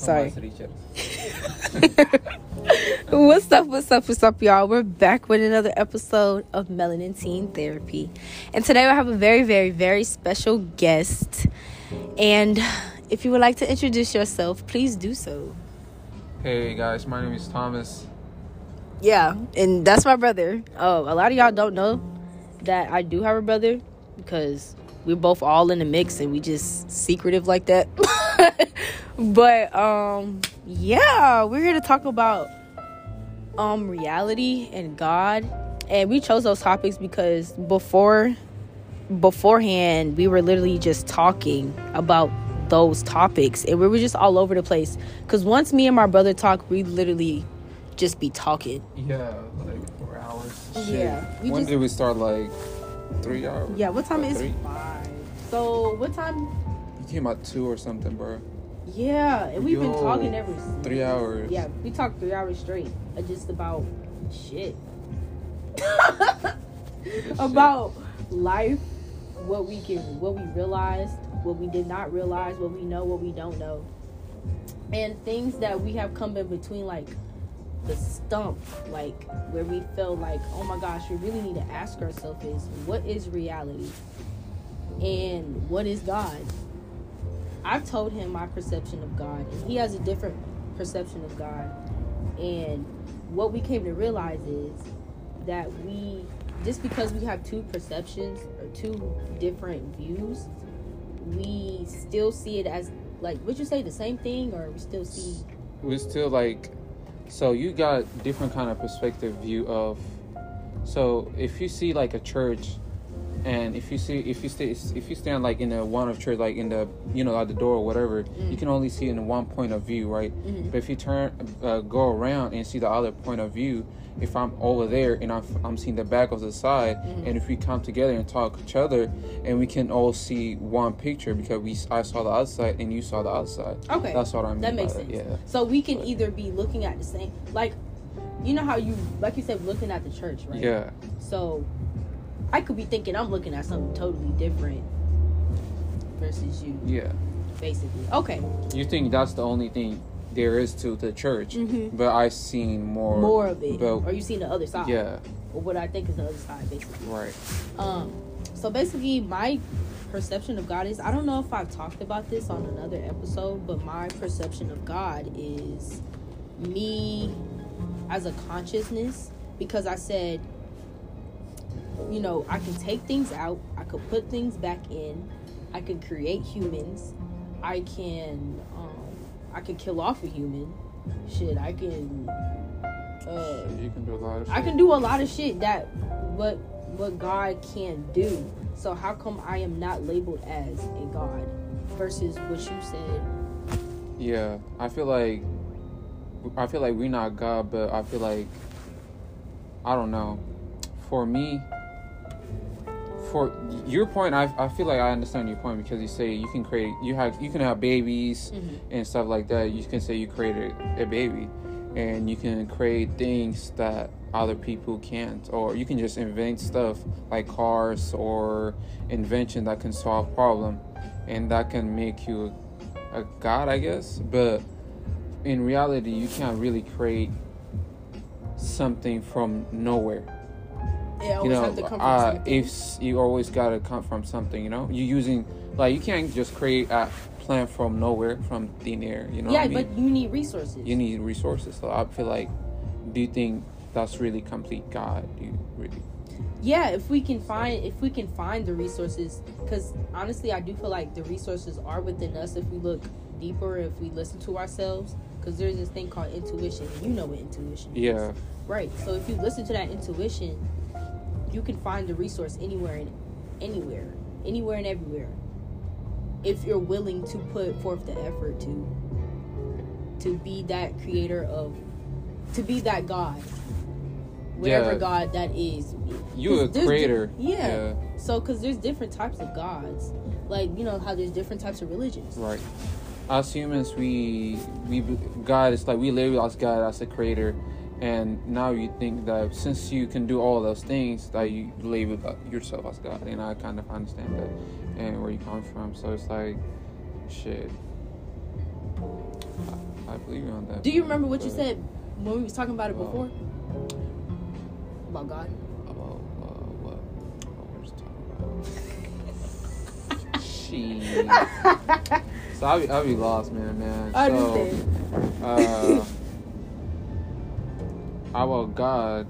Sorry. What's up? What's up? What's up, y'all? We're back with another episode of Melanin Teen Therapy. And today we have a very, very, very special guest. And if you would like to introduce yourself, please do so. Hey guys, my name is Thomas. Yeah, and that's my brother. Oh, a lot of y'all don't know that I do have a brother because we're both all in the mix and we just secretive like that. but um yeah, we're here to talk about um reality and God. And we chose those topics because before beforehand we were literally just talking about those topics and we were just all over the place cuz once me and my brother talk, we literally just be talking. Yeah, like four hours. Yeah, we when just- did we start? Like three hours. Yeah, what time Like is three? So what time? You came at two or something, bro. Yeah, and we've been talking every. Three hours. Yeah, we talked three hours straight, uh, just about shit. about life, what we can, what we realized, what we did not realize, what we know, what we don't know, and things that we have come in between, like the stump, like where we feel like, oh my gosh, we really need to ask ourselves is what is reality, and what is God. I've told him my perception of God, and he has a different perception of God. And what we came to realize is that we, just because we have two perceptions or two different views, we still see it as like, would you say the same thing, or we still see? we still like so you got different kind of perspective view of so if you see like a church and if you see if you stay if you stand like in the one of church like in the you know at the door or whatever you can only see in one point of view right Mhm. but if you turn uh, go around and see the other point of view if i'm over there and i'm, I'm seeing the back of the side Mhm. and if we come together and talk to each other and we can all see one picture because we i saw the outside and you saw the outside Okay, that's what i mean that makes sense. yeah So we can either be looking at the same, like, you know how you, like you said, looking at the church, right? yeah So I could be thinking I'm looking at something totally different versus you, yeah basically. Okay, You think that's the only thing there is to the church, Mhm. but I've seen more. more of it, But or you seen the other side, yeah, or what I think is the other side, basically. right. Um, so basically, my perception of God is I don't know if I've talked about this on another episode, but my perception of God is me as a consciousness because I said, you know, I can take things out, I could put things back in, I can create humans, I can, um, I can kill off a human. Shit, I can. Uh, You can do a lot of. I can do a lot of shit that what what God can do. So how come I am not labeled as a God versus what you said? Yeah, I feel like. I feel like we're not God, but I feel like. I don't know. For me. For your point, I, I feel like I understand your point because you say you can create you have you can have babies mm-hmm. and stuff like that. You can say you created a baby, and you can create things that other people can't, or you can just invent stuff like cars or invention that can solve problem, and that can make you a, a god, I guess. But in reality, you can't really create something from nowhere you know, have to come from uh, if you always gotta come from something, you know, you're using like you can't just create a plant from nowhere from thin air, you know. yeah, I mean? but you need resources. you need resources. So I feel like, do you think that's really complete God? Do you really? yeah, if we can find if we can find the resources, because honestly, I do feel like the resources are within us if we look deeper, if we listen to ourselves. Because there's this thing called intuition. You know what intuition is. Yeah, Right. So if you listen to that intuition, you can find the resource anywhere and anywhere, anywhere and everywhere. If you're willing to put forth the effort to to be that creator of to be that God. Whatever Yeah. God that is. you a there's di- creator. yeah. So cuz there's different types of gods. Like, you know how there's different types of religions. Right. As humans, we we God is like we label as God as a creator, and now you think that since you can do all those things, that you label yourself as God, and I kind of understand that and where you come from. So it's like, shit. I believe you on that. Do you remember what you said when we was talking about it before? About God. About uh, what? What we was talking about? Jeez. So I'll be, I'll be lost, man, man. I so, understand. uh, about God,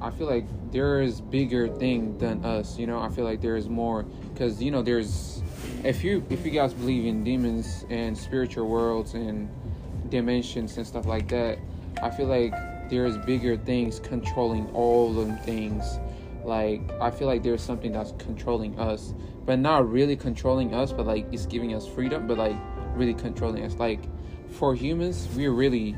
I feel like there is bigger thing than us. You know, I feel like there is more because you know there's if you if you guys believe in demons and spiritual worlds and dimensions and stuff like that, I feel like there's bigger things controlling all them things. Like I feel like there's something that's controlling us, but not really controlling us, but like it's giving us freedom, but like really controlling us. Like for humans, we're really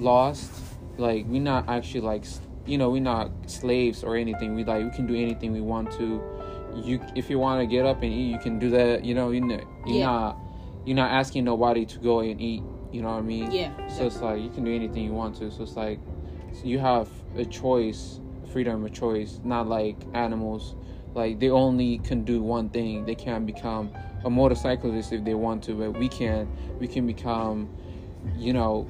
lost. Like we're not actually like you know we're not slaves or anything. We like we can do anything we want to. You if you want to get up and eat, you can do that. You know you're not, you're Yeah. not you're not asking nobody to go and eat. You know what I mean? Yeah. So it's like you can do anything you want to. So it's like you have a choice, freedom of choice, not like animals. Like they only can do one thing. They can become a motorcyclist if they want to, but we can we can become, you know,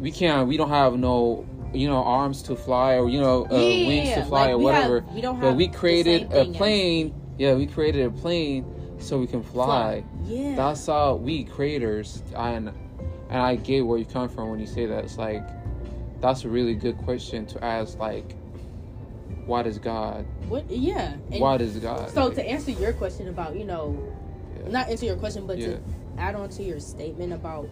we can't we don't have no you know arms to fly or you know uh, Yeah, wings to fly like, or we have- whatever. we don't have but we created a thing as- plane. Yeah, we created a plane so we can fly. Yeah. That's how we creators and and I get where you come from when you say that. It's like that's a really good question to ask. Like, what is God? what? Yeah. And what is God? So Like, to answer your question about you know, Yeah. not answer your question, but Yeah. to add on to your statement about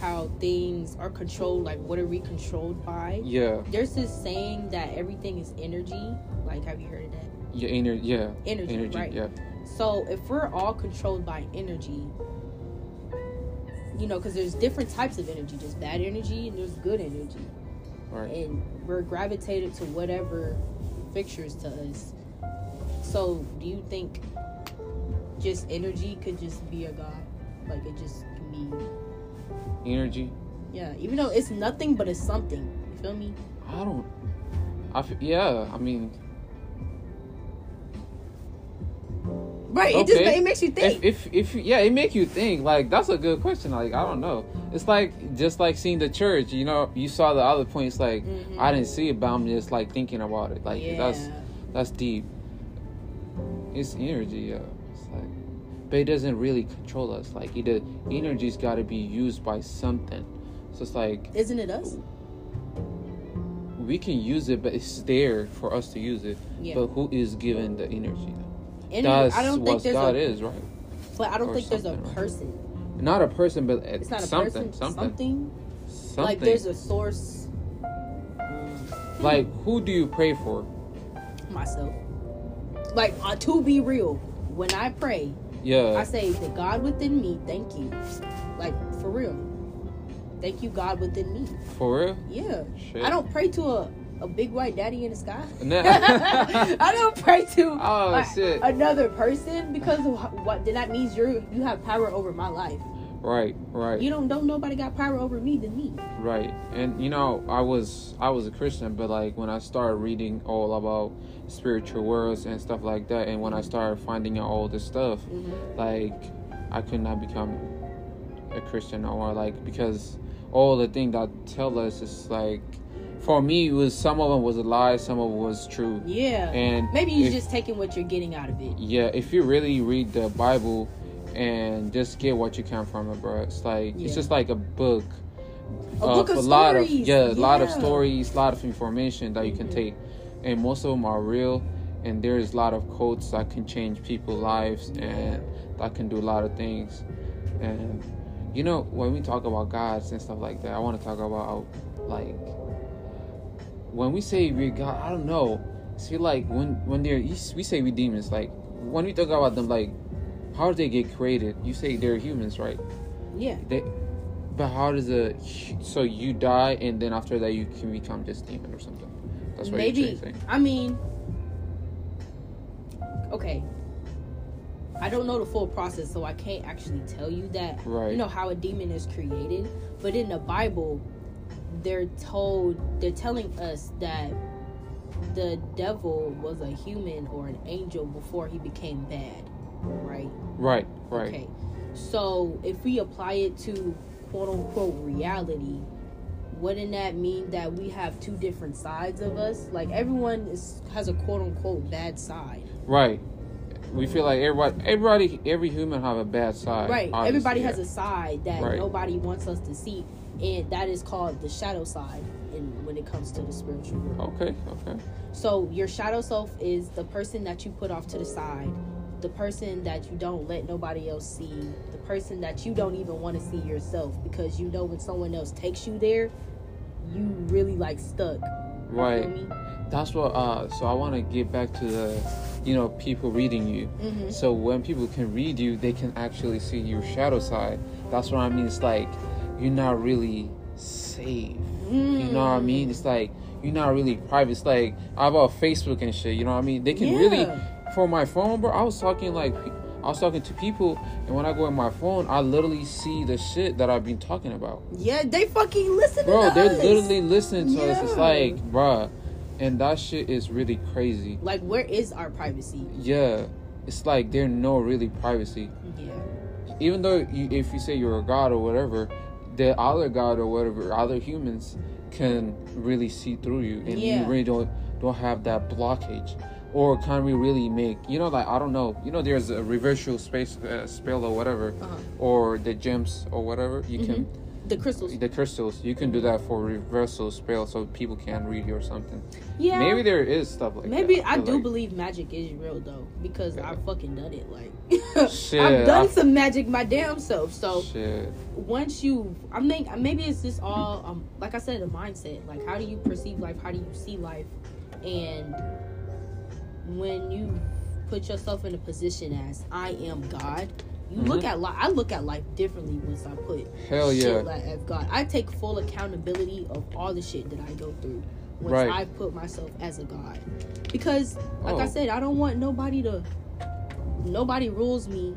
how things are controlled, like what are we controlled by? yeah, There's this saying that everything is energy. Like, have you heard of that? yeah, ener- yeah, Energy, energy, right? yeah, So if we're all controlled by energy, you know, because there's different types of energy. There's bad energy and there's good energy, right. and we're gravitated to whatever fixtures to us. So do you think just energy could just be a god? Like it just can be, Energy. yeah. Even though it's nothing, but it's something. You feel me? I don't. I f- yeah. I mean, Right. It just it makes you think. if, if if yeah, it make you think. Like that's a good question. Like I don't know. It's like just like seeing the church. You know, you saw the other points. Like Mhm. I didn't see it, but I'm just like thinking about it. Like yeah. that's that's deep. It's energy. Yeah. But it doesn't really control us. Like either energy's got to be used by something. So it's like Isn't it us? we can use it, but it's there for us to use it. Yeah. But who is given the energy? Energy, That's I don't think what there's God a, is, right? but I don't or think there's a something, right? person. Not a person, but It's not a something, person. something, Something. something. Like there's a source. Like, who do you pray for? myself. Like uh, to be real, when I pray, Yeah, I say the God within me, thank you. Like for real. Thank you, God within me. for real. Yeah. Shit. I don't pray to a, a big white daddy in the sky. Nah. I don't pray to Oh, a- shit. another person because what then that means you're you have power over my life. Right, right, You don't don't nobody got power over me than me. right. And you know, I was I was a Christian, but like when I started reading all about spiritual worlds and stuff like that, and when I started finding out all this stuff, Mhm. like I could not become a Christian or like because all the thing that tell us is like for me it was some of them was a lie, some of it was true. Yeah. And Maybe you're if- just taking what you're getting out of it. yeah, if you really read the Bible and just get what you can from it, bro, it's like Yeah. it's just like a book. A book of a lot of stories. yeah, a lot of stories, a lot of information that you can Mhm. take, and most of them are real. And there's a lot of quotes that can change people's lives and that can do a lot of things. And you know, when we talk about gods and stuff like that, I want to talk about like when we say we God. I don't know. See, like when when they're we say we demons. Like when we talk about them, like how do they get created? You say they're humans, right? Yeah. They, but how does a so you die and then after that you can become this demon or something? That's what Maybe you're saying. I mean Okay. I don't know the full process, so I can't actually tell you that. Right. You know how a demon is created, but in the Bible, they're told they're telling us that the devil was a human or an angel before he became bad, right? Right, right. Okay. So if we apply it to quote unquote reality, wouldn't that mean that we have two different sides of us? Like everyone is has a quote unquote bad side. Right. We feel like everybody, everybody, every human have a bad side. Right. obviously, Everybody has a side that Right. nobody wants us to see, and that is called the shadow side. And when it comes to the spiritual world, Okay. Okay. so your shadow self is the person that you put off to the side, the person that you don't let nobody else see, the person that you don't even want to see yourself because you know when someone else takes you there, you really like stuck. You Right. feel me? That's what. Uh. So I want to get back to the, you know, people reading you. Mhm. So when people can read you, they can actually see your shadow side. That's what I mean. It's like you're not really safe. You know what I mean? It's like you're not really private. It's like how about Facebook and shit. You know what I mean? They can really. Yeah. For my phone, bro, I was talking like I was talking to people, and when I go on my phone, I literally see the shit that I've been talking about. Yeah, they fucking listen Bro, to they're us. literally listening to us. It's like, bruh, and that shit is really crazy. like, where is our privacy? Yeah, it's like there's no really privacy. Yeah. even though you, if you say you're a god or whatever, the other god or whatever, other humans can really see through you, and Yeah. you really don't don't have that blockage. Or can we really make you know like I don't know you know there's a reversal space uh, spell or whatever Uh-huh. or the gems or whatever you can The crystals. the crystals you can do that for reversal spell so people can read you or something Yeah. maybe there is stuff like Maybe that. I do like- believe magic is real though because Yeah. I've fucking done it. Like Shit, I've done I- some magic my damn self. So shit once you, I think maybe it's just all um like I said, a mindset. Like how do you perceive life? How do you see life? And when you put yourself in a position as I am God. You look Mhm. at life. I look at life differently once I put Hell shit yeah. like as God. I take full accountability of all the shit that I go through once Right. I put myself as a God. Because, like I Oh. said, I don't want nobody to. Nobody rules me,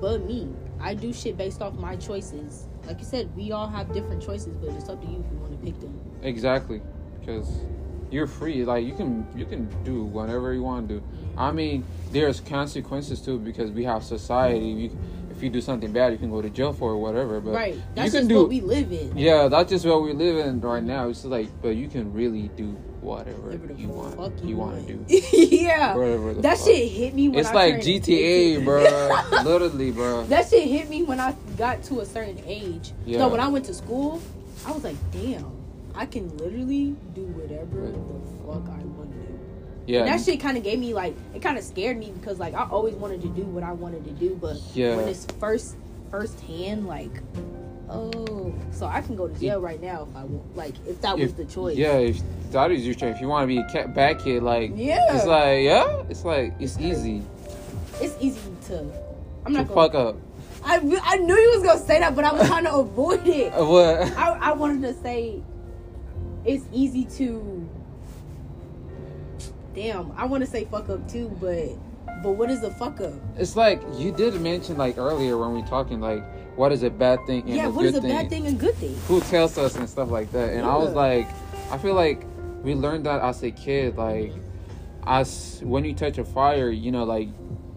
but me. I do shit based off my choices. Like you said, we all have different choices, but it's up to you if you want to pick them. Exactly, because you're free. Like you can you can do whatever you want to do. I mean, there's consequences too because we have society. You, if you do something bad, you can go to jail for it, whatever. But right. That's you can just do. what we live in. yeah, that's just what we live in right now. It's like, but you can really do whatever you want. You, want to do yeah. whatever. The That fuck. shit hit me when It's I like GTA, 18. bro. Literally, bro. That shit hit me when I got to a certain age. Yeah. No, when I went to school, I was like, damn, I can literally do whatever the fuck I want to do. Yeah, And that shit kind of gave me like, it kind of scared me because like I always wanted to do what I wanted to do, but Yeah. when it's first, first hand, like, oh, so I can go to jail right now if I want, like, if that was the choice. Yeah, if that is your choice. If you want to be a cat bad kid, like Yeah. it's like yeah, it's like it's easy It's easy to. I'm to not gonna. fuck up. I, I knew you was gonna say that, but I was trying to avoid it. What? I, I wanted to say it's easy to damn i want to say fuck up too but but what is a fuck up It's like you did mention like earlier when we talking like what is a bad thing and yeah a what good is a thing. bad thing and good thing Who tells us and stuff like that. And I was like, I feel like we learned that as a kid. Like, as when you touch a fire, you know, like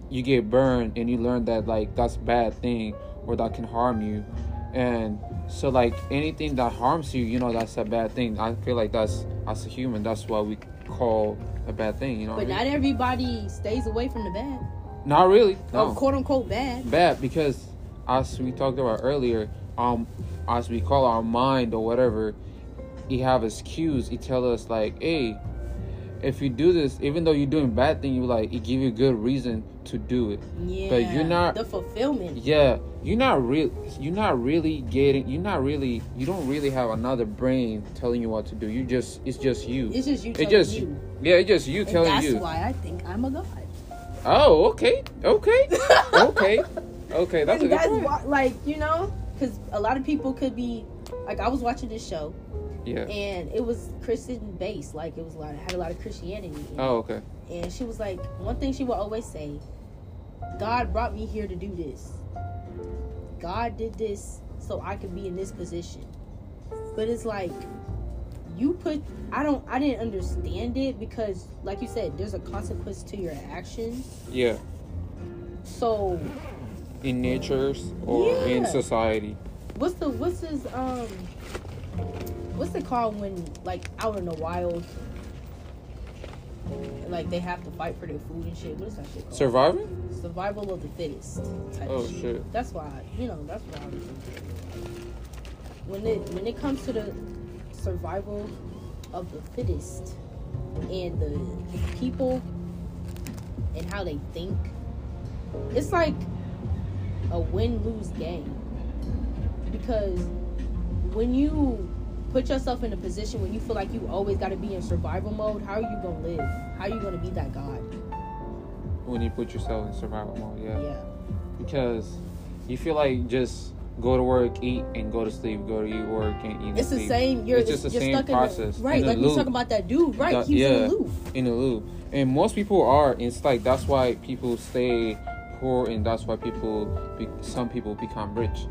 you get burned, and you learn that like that's a bad thing or that can harm you. And so like anything that harms you, you know, that's a bad thing. I feel like that's as a human, that's what we call a bad thing. You know, but what I not mean? everybody stays away from the bad not really. No. or quote unquote bad bad because as we talked about earlier um as we call our mind or whatever he have his cues he tell us like hey if you do this even though you're doing bad thing you like he give you a good reason to do it. Yeah But you're not- the fulfillment. Yeah you're not real you're not really getting you're not really you don't really have another brain telling you what to do. You just it's just you. It's just you it just you. yeah it's just you and telling that's you. That's why i think i'm a god. Oh okay okay okay okay that's a and good that's why like you know because a lot of people could be like i was watching this show yeah and it was Christian based. Like it was a lot, had a lot of Christianity. In oh okay And she was like, one thing she would always say, God brought me here to do this. God did this so I could be in this position. But it's like you put I don't I didn't understand it because like you said, there's a consequence to your actions. yeah So in natures or in society. what's the what's his um what's it called when like out in the wild like they have to fight for their food and shit what is that shit called Surviving? survival of the fittest type Oh, shit. shit. that's why you know that's why I was when it when it comes to the survival of the fittest and the people and how they think it's like a win-lose game because when you put yourself in a position where you feel like you always got to be in survival mode how are you gonna live how are you gonna be that god When you put yourself in survival mode, yeah. yeah Because you feel like just go to work, eat, and go to sleep. Go to eat, work, and eat. it's the sleep. same you're It's just the you're same stuck process, the, right like we talking about that dude right That- he's in the loop in the loop. And most people are. It's like that's why people stay poor, and that's why people, be, some people become rich,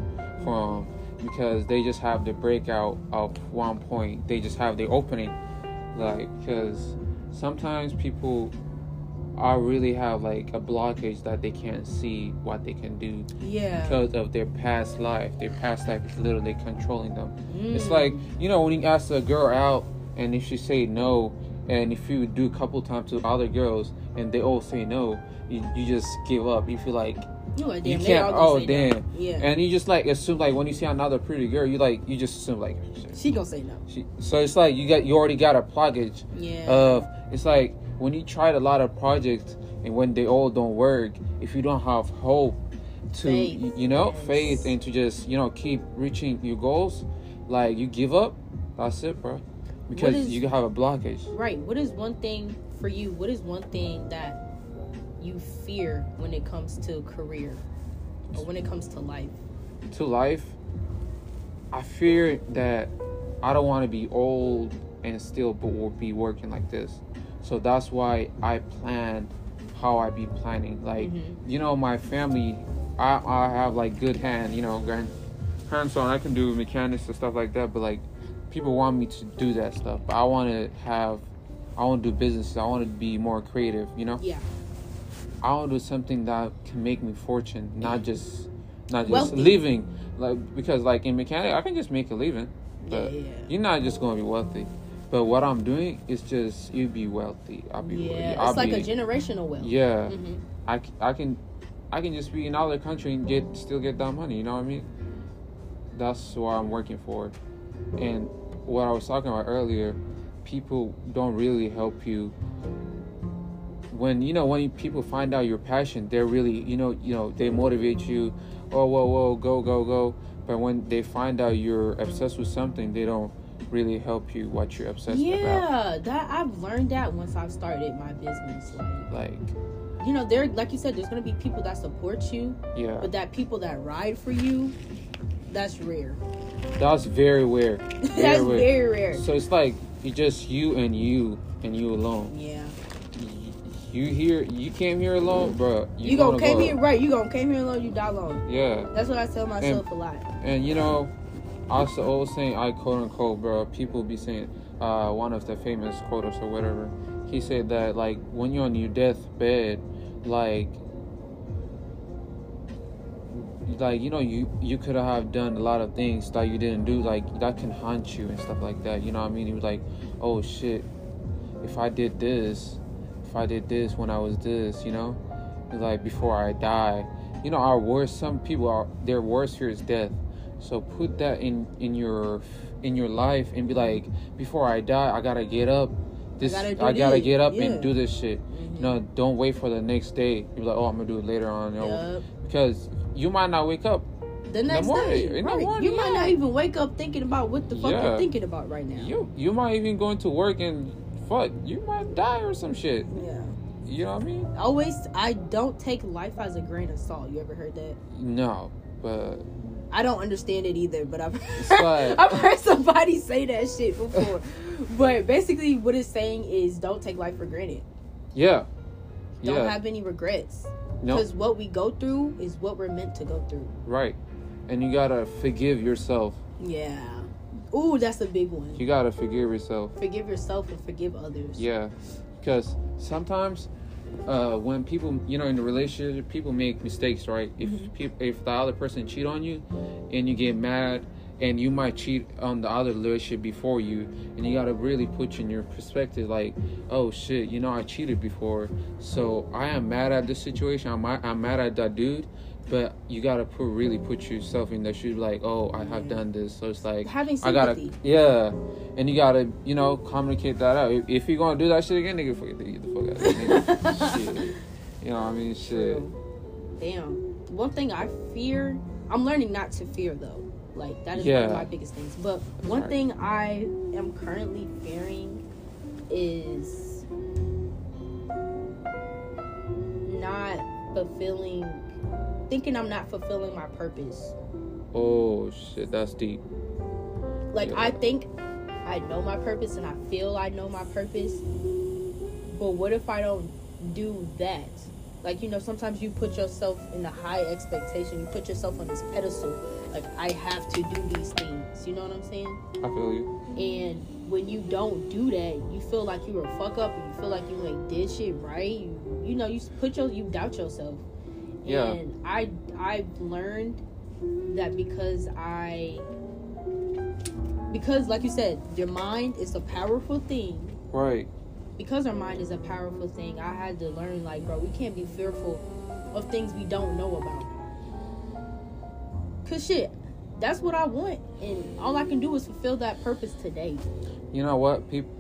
from because they just have the breakout of one point. They just have the opening, like because sometimes people are really have like a blockage that they can't see what they can do yeah because of their past life. Their past life is literally controlling them. It's Mm. like you know when you ask a girl out, and if she say no, and if you do a couple times to other girls, and they all say no, you, you just give up. You feel like you, you can't. Oh say no. damn! yeah And you just like assume like when you see another pretty girl, you like you just assume like shit. she gonna say no She, so it's like you got you already got a blockage yeah of it's like when you tried a lot of projects and when they all don't work, if you don't have hope to Faith, you know yes. faith and to just you know keep reaching your goals, like you give up, that's it, bro. Because is- you have a blockage. right what is one thing for you what is one thing that you fear when it comes to career or when it comes to life to life, I fear that I don't want to be old and still be working like this. So that's why I plan how I be planning. Like, Mhm. you know, my family, I, I have like good hand, you know, grand, hands on. I can do mechanics and stuff like that. But like, people want me to do that stuff. But I want to have, I want to do business. I want to be more creative, you know? yeah I want do something that can make me fortune, not just not just Wealthy. living. Like because like in mechanic, I can just make a living, yeah but yeah you're not just gonna be wealthy. But what I'm doing is just you be wealthy. I'll be yeah I'll it's like be, a generational wealth yeah. hmm I can I can just be in another country and get still get that money. You know what I mean? That's what I'm working for. And what I was talking about earlier, people don't really help you. When you know when people find out your passion, they're really you know you know they motivate you. Oh whoa whoa go go go. But when they find out you're obsessed with something, they don't really help you what you're obsessed about. yeah that i've learned that once i've started my business like Like you know there like you said there's gonna be people that support you yeah, but that people that ride for you that's rare that's very weird. that's Very very rare So it's like it's just you and you and you alone. yeah You here? You came here alone, bro. you, gonna gonna came go. here right you gonna came here alone you die alone Yeah, that's what i tell myself a lot and you know, I was always saying, I quote unquote, bro. People be saying, uh, one of the famous quotes or whatever. He said that like when you're on your deathbed, like. Like you know, you you could have done a lot of things that you didn't do. Like that can haunt you and stuff like that. You know what I mean? He was like, "Oh shit, if I did this, if I did this when I was this, you know, like before I die, you know, our worst. Some people are their worst fear is death. So put that in in your in your life and be like, before I die, I gotta get up. This gotta I gotta, get up yeah. and do this shit. Mhm. You know, don't wait for the next day. You're like, oh, I'm gonna do it later on, you know, Yup. because you might not wake up. the next morning, day right. morning, you might not even wake up thinking about what the fuck Yeah. you're thinking about right now You you might even go into work and fuck, you might die or some shit. yeah You know what I mean? always i don't take life as a grain of salt you ever heard that No, but I don't understand it either, but I've like- I've heard somebody say that shit before. but basically, what it's saying is don't take life for granted. yeah, Don't yeah, have any regrets. no, Because what we go through is what we're meant to go through. right. And you gotta forgive yourself. Yeah. Ooh, that's a big one. You gotta forgive yourself. Forgive yourself and forgive others. Yeah, because sometimes uh, when people, you know, in the relationship, people make mistakes, right? If Mhm. peop if the other person cheat on you, and you get mad, and you might cheat on the other relationship before you, and you gotta really put in your perspective, like, oh shit, you know, I cheated before, so I am mad at this situation. I'm I'm mad at that dude, but you gotta put really put yourself in the shoes, like, oh, I have Yeah. done this, so it's like. Having I gotta, yeah, and you gotta, you know, communicate that out. If, if you're gonna do that shit again, nigga, fuck it, get the fuck out. of shit, you know what I mean? Shit. True. Damn. One thing I fear, I'm learning not to fear though. Like that is one of my biggest things. But one Right. thing I am currently fearing is not fulfilling thinking I'm not fulfilling my purpose. Oh shit, that's deep. Like Yeah. I think I know my purpose and I feel I know my purpose. But what if I don't do that? Like you know, sometimes you put yourself in a high expectation. You put yourself on this pedestal. Like I have to do these things. You know what I'm saying? I feel you. And when you don't do that, you feel like you were a fuck up, and you feel like you ain't did shit right. You, you know, you put your, you doubt yourself. Yeah. And I, I've learned that because I, because like you said, your mind is a powerful thing. Right. Because our mind is a powerful thing, I had to learn, like, bro, we can't be fearful of things we don't know about. Cause shit, that's what I want, and all I can do is fulfill that purpose today. You know what? People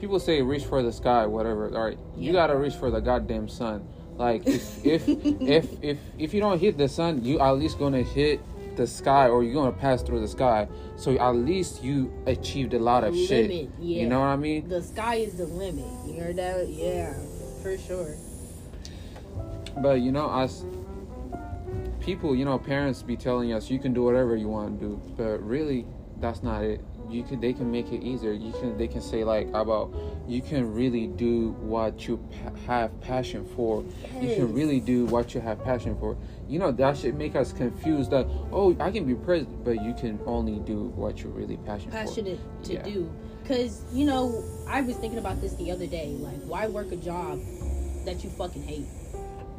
people say reach for the sky, whatever. All right, you gotta reach for the goddamn sun. Like if if if if if you don't hit the sun, you at least gonna hit the sky, or you're gonna pass through the sky. So at least you achieved a lot of shit. Yeah. You know what I mean? The sky is the limit. You heard that? Yeah, for sure. But you know, us people, you know, parents be telling us you can do whatever you want to do, but really, that's not it. You can, they can make it easier. You can, they can say like about you can really do what you pa- have passion for. You can really do what you have passion for. You know that should make us confused. That oh, I can be president, but you can only do what you're really passionate, Passionate to Yeah. do. Cause you know, I was thinking about this the other day. Like, why work a job that you fucking hate?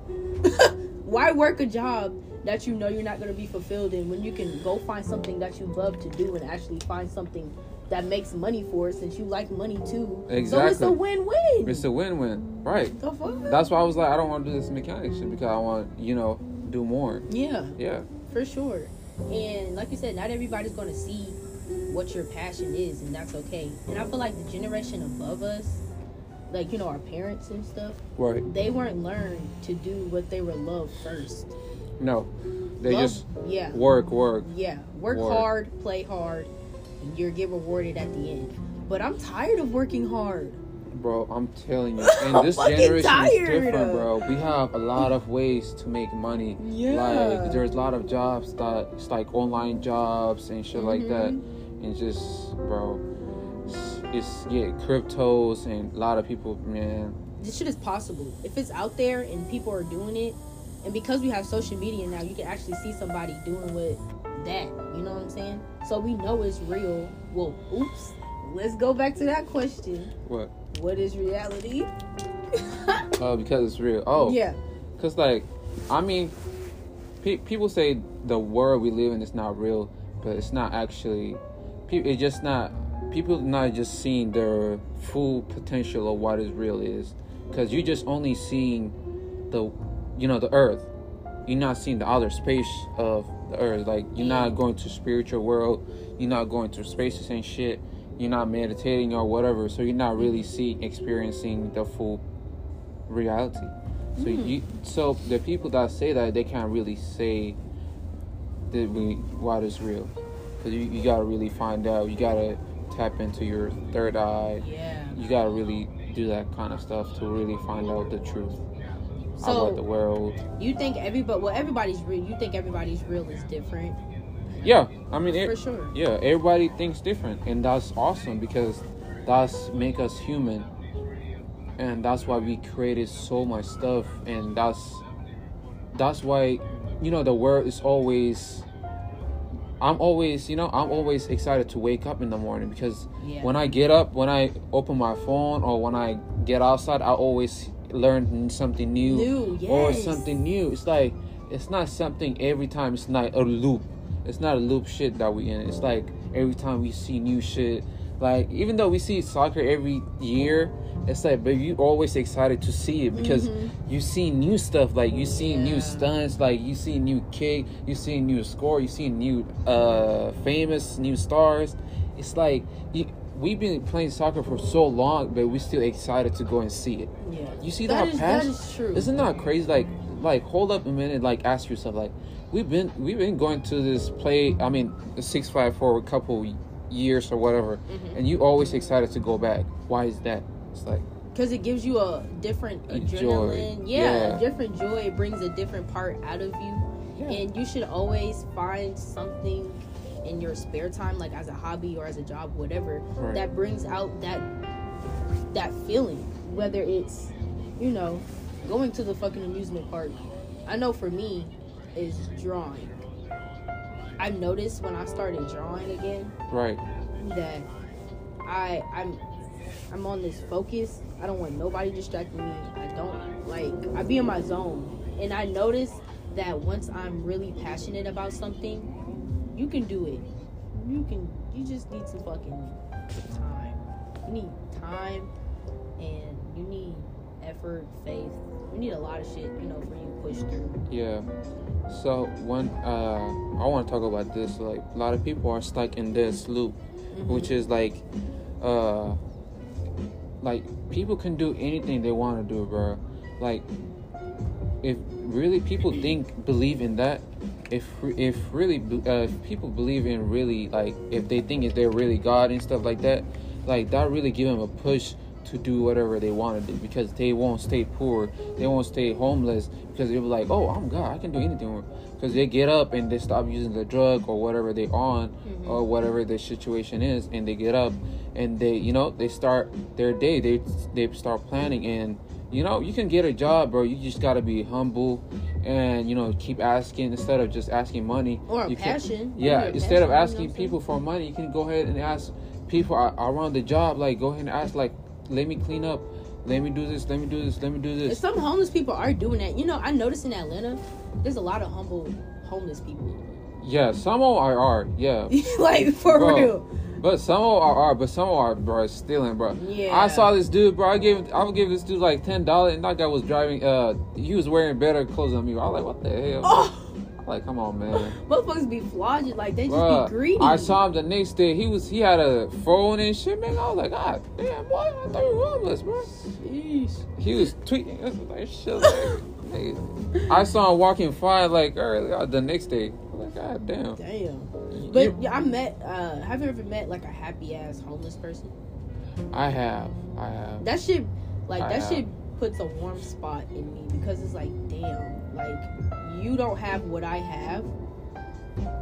why work a job that you know you're not going to be fulfilled in when you can go find something that you love to do and actually find something that makes money for it since you like money too. Exactly. So it's a win-win. It's a win-win, right? the fuck? That's why I was like, I don't want to do this mechanic shit because I want you know do more. yeah. Yeah. for sure. And like you said, not everybody's going to see what your passion is, and that's okay. And I feel like the generation above us, like you know, our parents and stuff, Right. they weren't learned to do what they were loved first. No, they Love- just yeah, work, work. yeah, work Work. hard, play hard, and you'll get rewarded at the end. But I'm tired of working hard. Bro, I'm telling you, and this generation is different, bro. We have a lot of ways to make money. Yeah. Like there's a lot of jobs that it's like online jobs and shit like that, Mm-hmm. and just, bro, it's, it's yeah, cryptos and a lot of people, man. This shit is possible if it's out there and people are doing it. And because we have social media now, you can actually see somebody doing with that. You know what I'm saying? So we know it's real. Well, oops. Let's go back to that question. What? What is reality? Oh, because it's real. Oh, Yeah. Cause like, I mean, pe- people say the world we live in is not real, but it's not actually. Pe- it's just not. People not just seeing their full potential of what is real is, cause you just only seeing the, you know, the Earth. You're not seeing the other space of the Earth. Like you're not going to spiritual world. You're not going to spaces and shit. You're not meditating or whatever. So you're not really seeing experiencing the full reality. So Mm. you, so the people that say that they can't really say that we what is real, because you, you gotta really find out. You gotta tap into your third eye. Yeah. You gotta really do that kind of stuff to really find out the truth So- about the world. You think everybody? Well, everybody's real. You think everybody's real is different? Yeah, I mean, For sure. yeah, everybody thinks different, and that's awesome because that's make us human, and that's why we created so much stuff, and that's that's why you know the world is always. I'm always, you know, I'm always excited to wake up in the morning because Yeah. when I get up, when I open my phone or when I get outside, I always learn something new, New, or something new. It's like it's not something every time. It's not a loop. It's not a loop shit that we in. It's like every time we see new shit. Like even though we see soccer every year, it's like but you always excited to see it because Mhm. you see new stuff. Like you see Yeah. new stunts. Like you see new kick. You see new score. You see new uh famous new stars. It's like you, we've been playing soccer for so long, but we're still excited to go and see it. Yeah. You see That that, is- passion? that is true. Isn't that crazy? Like, like hold up a minute. Like, ask yourself. Like, we've been we've been going to this play. I mean, six five for a couple years or whatever, Mhm. and you always excited to go back. Why is that? It's like, because it gives you a different adrenaline. Yeah, Yeah. a different joy. It brings a different part out of you, yeah, and you should always find something in your spare time, like as a hobby or as a job, whatever, Right. that brings out that that feeling. Whether it's, you know, going to the fucking amusement park. I know for me, is drawing. I've noticed when I started drawing again right, that I I'm I'm on this focus. I don't want nobody distracting me. I don't like I be in my zone. And I notice that once I'm really passionate about something, you can do it. You can you just need some fucking time. You need time and you need effort, faith. You need a lot of shit, you know, for you to push through. yeah. So one, uh, I want to talk about this. Like, a lot of people are stuck in this loop, Mhm. which is like, uh, like people can do anything they want to do, bro. Like, if really people think believe in that, if if really uh, if people believe in really like if they think if they're really God and stuff like that, like that really give them a push to do whatever they want to do because they won't stay poor, they won't stay homeless because they'll be like, oh, I'm God, I can do anything. Because they get up and they stop using the drug or whatever they on Mhm. or whatever the situation is, and they get up and they, you know, they start their day. They they start planning and you know you can get a job, bro. You just gotta be humble and you know keep asking instead of just asking money Or a you can- passion. yeah, Maybe a instead of passion, know asking what I'm saying? people for money, you can go ahead and ask people around the job. Like, go ahead and ask, like, let me clean up, let me do this, let me do this, let me do And this. some homeless people are doing that. You know, I noticed in Atlanta, there's a lot of humble homeless people. Yeah, some of are, are yeah, like for Bro. real. But some of are, are, but some of are, bro, stealing, bro. Yeah. I saw this dude, bro. I gave, I would give this dude like ten dollars, and that guy was driving. Uh, he was wearing better clothes than me. I was like, what the hell? Oh, Like, come on, man. motherfuckers be flogging like they just Bruh, be greedy. I saw him the next day. He was he had a phone and shit, man. I was like, God damn, boy, I thought you were homeless, bro. Sheesh. He was tweeting this was like shit. Like. I saw him walking fine like early uh, the next day. Like, God damn. Damn. But You- yeah, I met. Uh, have you ever met like a happy ass homeless person? I have, I have. That shit, like I that have. shit, puts a warm spot in me because it's like, damn, like you don't have what I have.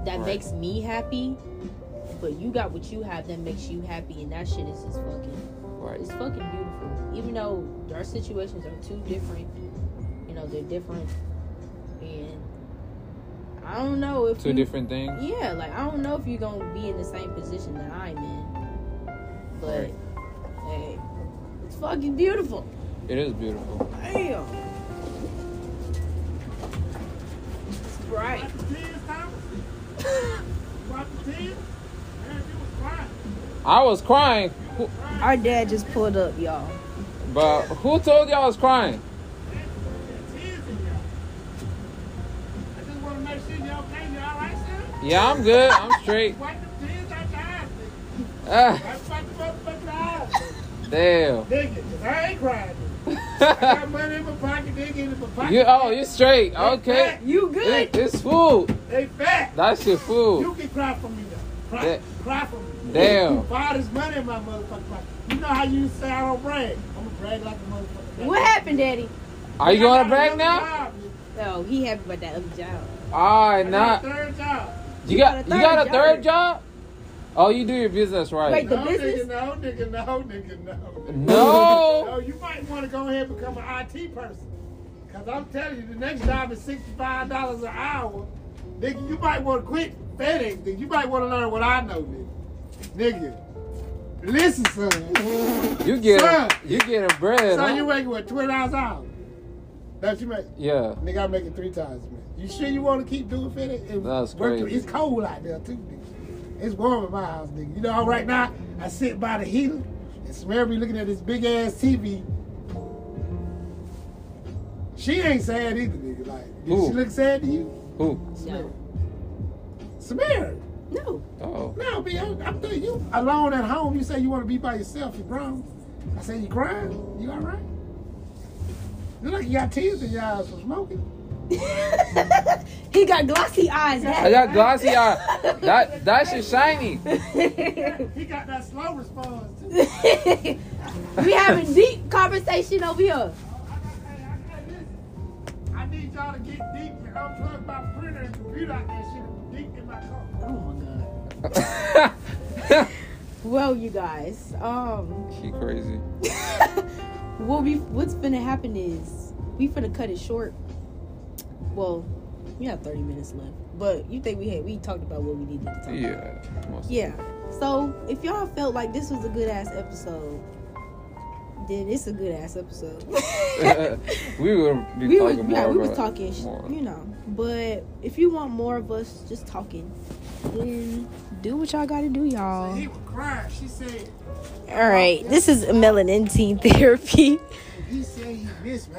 That Right. makes me happy, but you got what you have that makes you happy, and that shit is just fucking. Right. It's fucking beautiful. Even though our situations are too different, you know, they're different, and I don't know if Two you- different things. Yeah, like I don't know if you're gonna be in the same position that I'm in, but Right. hey, it's fucking beautiful. It is beautiful. Damn, it's bright. Watch the tears, Thomas. Watch the tears. Man, you was crying. I was crying, Our dad just pulled up, y'all. but who told y'all I was crying? There's tears in y'all. I just want to make sure y'all okay. You all right, sir? Yeah, I'm good. I'm straight. Wipe the tears out your eyes, nigga. Ah, Wipe wipe the motherfucking eyes, nigga. damn. I ain't crying. I got money in my pocket, nigga, in my pocket. you oh, you straight? Okay. You It, good? it's food. They fat. That's your food. You can cry for me, though. Cry, Yeah. cry for me. Damn. All this money in my motherfucking pocket. You know how you say I don't brag? I'm going to brag like a motherfucker. What happened, Daddy? Are you going to brag now? job, nigga. Oh, he happy about that other job. All right, I got third job. You got you got a got a third third job. Oh, you do your business right. Wait, the no, business? Nigga, no, nigga, no, nigga, no. No. No, you might want to go ahead and become an IT person. Because I'm telling you, the next job is $65 an hour. Nigga, you might want to quit FedEx. Nigga. You might want to learn what I know, nigga. Nigga. Listen, son. You get Son. you getting bread, Son, huh? you making what, twenty dollars an hour? That's you make. Yeah. Nigga, I'm making three times, man. You sure you want to keep doing fitted? And That's work- crazy. It's cold out there too, nigga. It's warm in my house, nigga. You know, how right now I sit by the heater and Samara be looking at this big ass TV. She ain't sad either, nigga. Like, did Who? she look sad to you? Who? Samara. Samara. No. Oh. No, be I'm, I'm telling you, alone at home. You say you want to be by yourself. You grown. I say you crying. You all right? You look like you got tears in your eyes from smoking. he got glossy eyes. I got glossy eyes. That that shit shiny. He got that slow response too. we having a deep conversation over here. I need y'all to get deep and unplug my printer and computer out that shit deep in my car. Oh my god. Well, you guys, um, she crazy. what we what's gonna happen is we finna cut it short. Well, we have thirty minutes left, but you think we had we talked about what we needed to talk. about. Yeah. Yeah. So if y'all felt like this was a good ass episode, then it's a good ass episode. we would be we talking was, more. yeah, we was about- talking, sh- more. you know. But if you want more of us just talking, then do what y'all gotta do, y'all. He was crying. She said, All right, this is melanin teen therapy. he said he missed me.